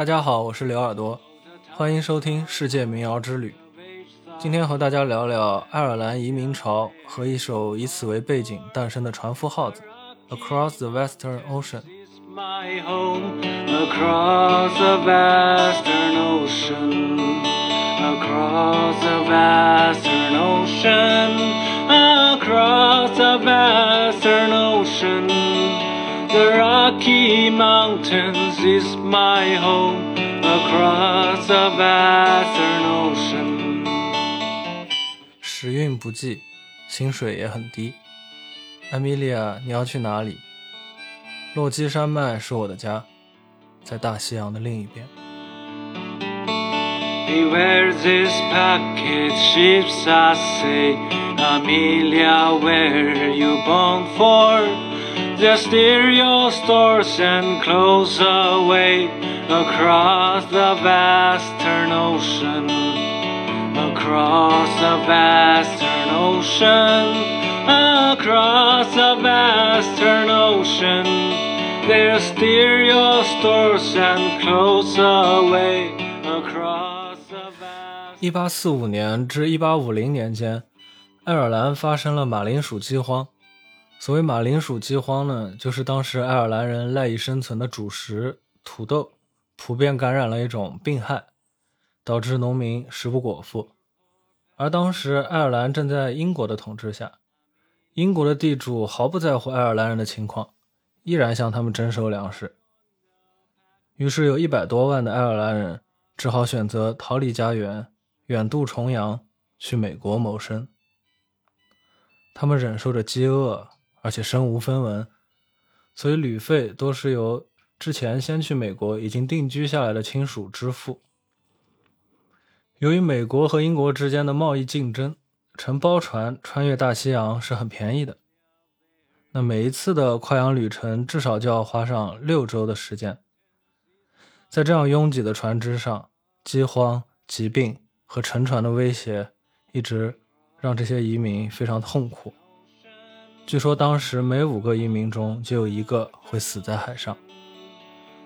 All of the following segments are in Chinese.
大家好，我是刘耳朵，欢迎收听世界民谣之旅。今天和大家聊聊爱尔兰移民潮和一首以此为背景诞生的船夫号子《Across the Western Ocean》。 my home across the western ocean across the western ocean across the western ocean the rocky mountains is my home across the western ocean 时运不济，薪水也很低。艾米莉亚，你要去哪里？落基山脉是我的家，在大西洋的另一边。Beware this packet ships, I say. Amelia, where you bound for? Just steer your stores and close away across the western ocean. Across the western ocean. Across the western ocean. There steer your stores and close away across the vast. 一八四五年至一八五零年间，爱尔兰发生了马铃薯饥荒。所谓马铃薯饥荒呢，就是当时爱尔兰人赖以生存的主食土豆普遍感染了一种病害，导致农民食不果腹。而当时爱尔兰正在英国的统治下，英国的地主毫不在乎爱尔兰人的情况，依然向他们征收粮食。于是有一百多万的爱尔兰人只好选择逃离家园，远渡重洋去美国谋生。他们忍受着饥饿，而且身无分文，所以旅费都是由之前先去美国已经定居下来的亲属支付。由于美国和英国之间的贸易竞争，乘包船穿越大西洋是很便宜的。那每一次的跨洋旅程至少就要花上六周的时间。在这样拥挤的船只上，饥荒、疾病和沉船的威胁一直让这些移民非常痛苦。据说当时每五个移民中就有一个会死在海上。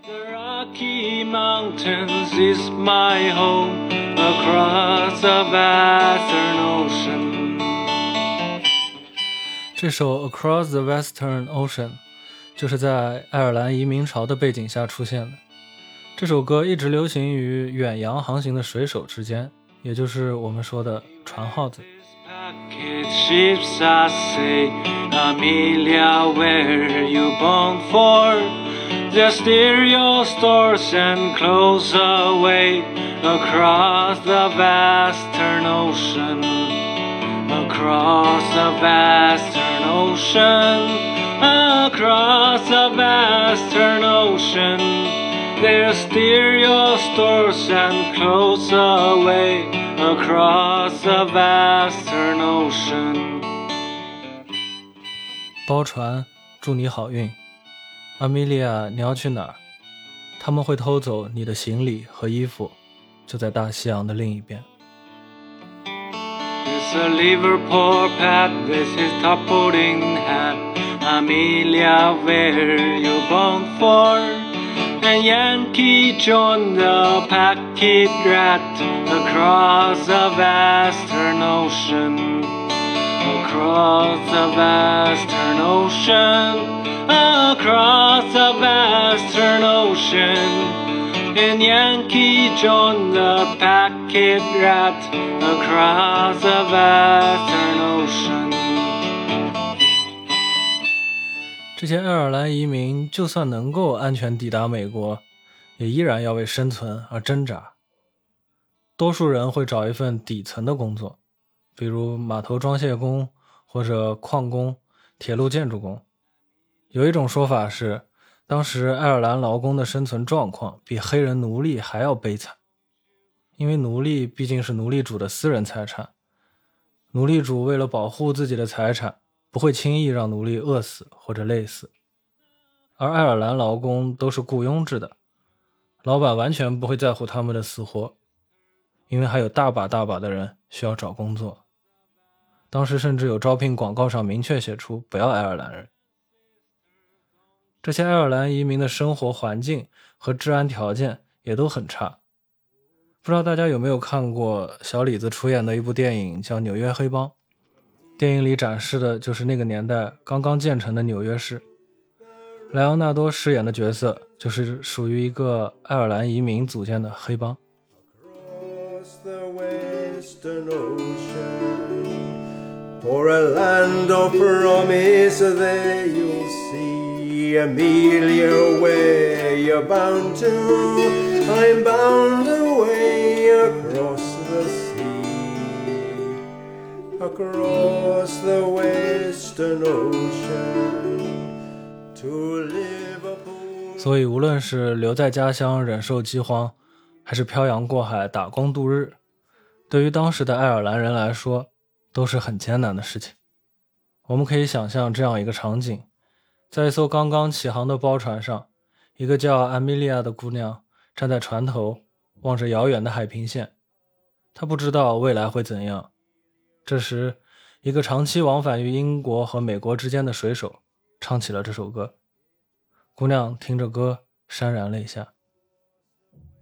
The Rocky Mountains is my home across the western ocean. 这首《Across the Western Ocean》就是在爱尔兰移民潮的背景下出现的。这首歌一直流行于远洋航行的水手之间，也就是我们说的船号子。Packet ships, I say, Amelia, where you bound for? Just steer your stores and close away across the western ocean. Across the western ocean. Across the western ocean. There steer your stores and close away across the western ocean. 包船，祝你好运。阿米莉亚，你要去哪儿？他们会偷走你的行李和衣服，就在大西洋的另一边。It's a Liverpool pat with his top-putting hat. Amelia, where you bound for? a Yankee joined the packet rat across a vastern ocean. Across a vastern ocean, across a vastern ocean. And Yankee joined the packet rat across a vastern 这些爱尔兰移民就算能够安全抵达美国，也依然要为生存而挣扎。多数人会找一份底层的工作，比如码头装卸工或者矿工、铁路建筑工。有一种说法是，当时爱尔兰劳工的生存状况比黑人奴隶还要悲惨，因为奴隶毕竟是奴隶主的私人财产，奴隶主为了保护自己的财产，不会轻易让奴隶饿死或者累死。而爱尔兰劳工都是雇佣制的，老板完全不会在乎他们的死活，因为还有大把大把的人需要找工作。当时甚至有招聘广告上明确写出不要爱尔兰人。这些爱尔兰移民的生活环境和治安条件也都很差。不知道大家有没有看过小李子出演的一部电影，叫《纽约黑帮》。电影里展示的就是那个年代刚刚建成的纽约市。莱昂纳多饰演的角色就是属于一个爱尔兰移民组建的黑帮。Amelia, where you're bound to, I'm bound away across across the western ocean to Liverpool. 所以，无论是留在家乡忍受饥荒，还是漂洋过海打工度日，对于当时的爱尔兰人来说，都是很艰难的事情。我们可以想象这样一个场景。在一艘刚刚起航的包船上，一个叫艾米莉亚的姑娘站在船头，望着遥远的海平线。她不知道未来会怎样。这时，一个长期往返于英国和美国之间的水手唱起了这首歌。姑娘听着歌，潸然泪下。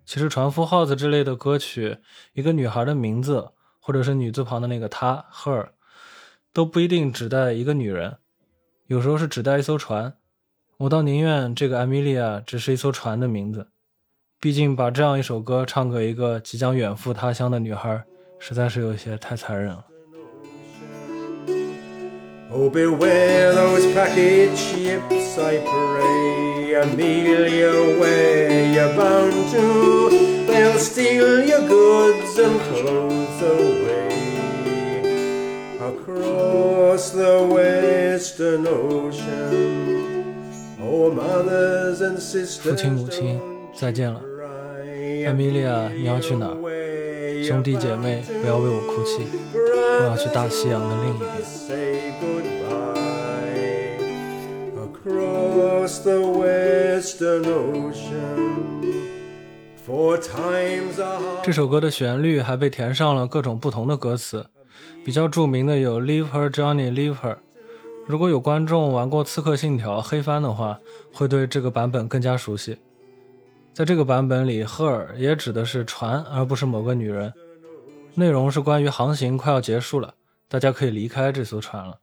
其实，《船夫号子》之类的歌曲，一个女孩的名字，或者是女字旁的那个她 （her），都不一定指代一个女人。有时候是指代一艘船，我倒宁愿这个艾米莉亚只是一艘船的名字。毕竟把这样一首歌唱给一个即将远赴他乡的女孩，实在是有些太残忍了。across the western ocean. Oh, mothers and sisters, 父亲母亲，再见了。艾米莉亚，你要去哪儿？兄弟姐妹，不要为我哭泣，我要去大西洋的另一边。 The western ocean. 这首歌的旋律还被填上了各种不同的歌词。比较著名的有 Leave Her Johnny Leave Her。如果有观众玩过《刺客信条：黑帆》的话，会对这个版本更加熟悉。在这个版本里，Her 也指的是船，而不是某个女人。内容是关于航行快要结束了，大家可以离开这艘船了。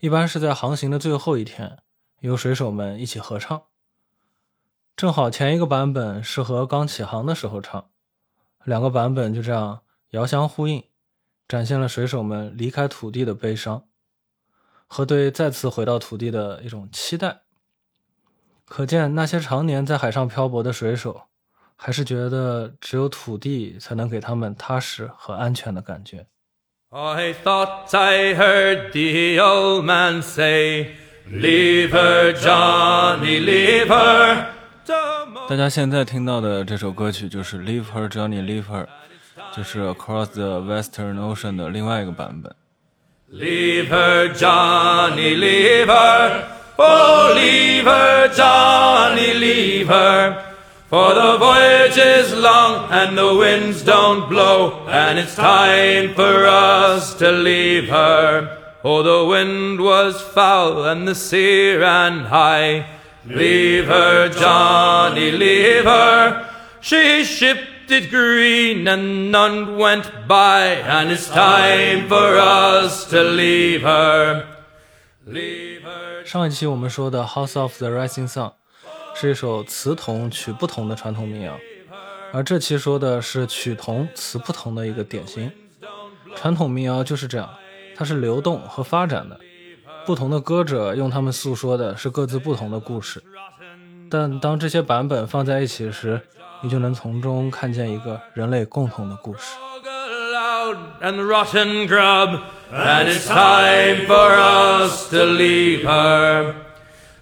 一般是在航行的最后一天，由水手们一起合唱。正好前一个版本适合刚起航的时候唱，两个版本就这样遥相呼应。展现了水手们离开土地的悲伤，和对再次回到土地的一种期待。可见那些常年在海上漂泊的水手，还是觉得只有土地才能给他们踏实和安全的感觉。I thought I heard the old man say, "Leave her, Johnny, leave her." 大家现在听到的这首歌曲就是《Leave Her, Johnny, Leave Her》。就是 Across the Western Ocean 的另外一个版本。Leave her, Johnny, leave her. Oh, leave her, Johnny, leave her. For the voyage is long and the winds don't blow, and it's time for us to leave her. Oh, the wind was foul and the sea ran high. Leave her, Johnny, leave her. She shipped it green and none went by, and it's time for us to leave her. Leave her. 上一期我们说的《House of the Rising Sun》是一首词同曲不同的传统民谣，而这期说的是曲同词不同的一个典型。传统民谣就是这样，它是流动和发展的，不同的歌者用他们诉说的是各自不同的故事，但当这些版本放在一起时，你就能从中看见一个人类共同的故事。And rotten grub, and it's time for us to leave her.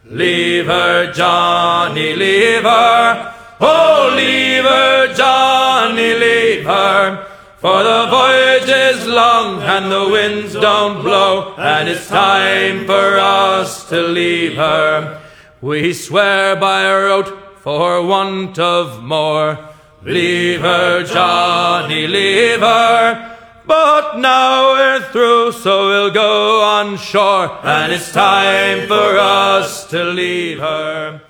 Leave her, Johnny, leave her. Oh, leave her, Johnny, leave her. For the voyage is long and the winds don't blow, and it's time for us to leave her. We swear by our oath for want of more. Leave her, Johnny, leave her. But now we're through, so we'll go on shore, and it's time for us to leave her.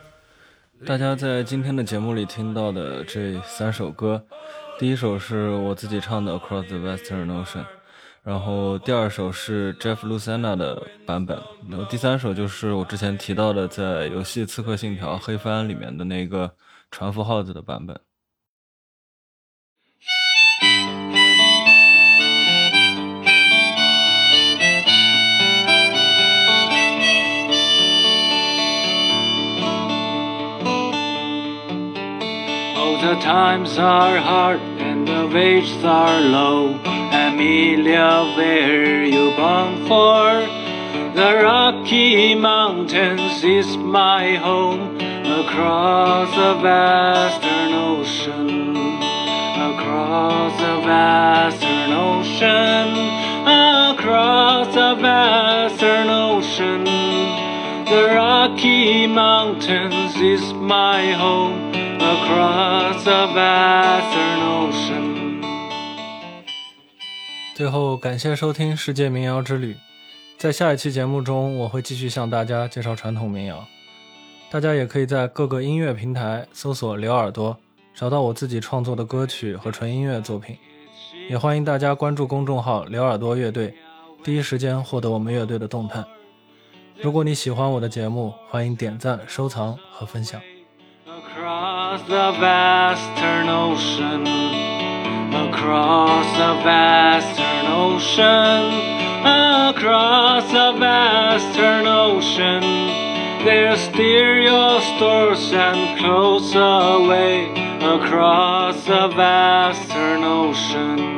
大家在今天的节目里听到的这三首歌， 第一首是我自己唱的《Across the Western Ocean》，然后第二首是 Jeff Lucena 的版本，然后第三首就是我之前提到的在游戏《刺客信条：黑帆》里面的那个船夫号子的版本。Oh, the times are hard. The wages are low. Amelia, where you bound for? The Rocky Mountains is my home. Across the western ocean. Across the western ocean. Across the western ocean. The Rocky Mountains is my home across the vastern ocean. 最后，感谢收听《世界民谣之旅》。在下一期节目中，我会继续向大家介绍传统民谣。大家也可以在各个音乐平台搜索“刘耳朵”，找到我自己创作的歌曲和纯音乐作品。也欢迎大家关注公众号“刘耳朵乐队”，第一时间获得我们乐队的动态。如果你喜欢我的节目，欢迎点赞、收藏和分享。Across the vastern ocean, across the vastern ocean, across the vastern ocean. There steer your stores and close away across the vastern ocean.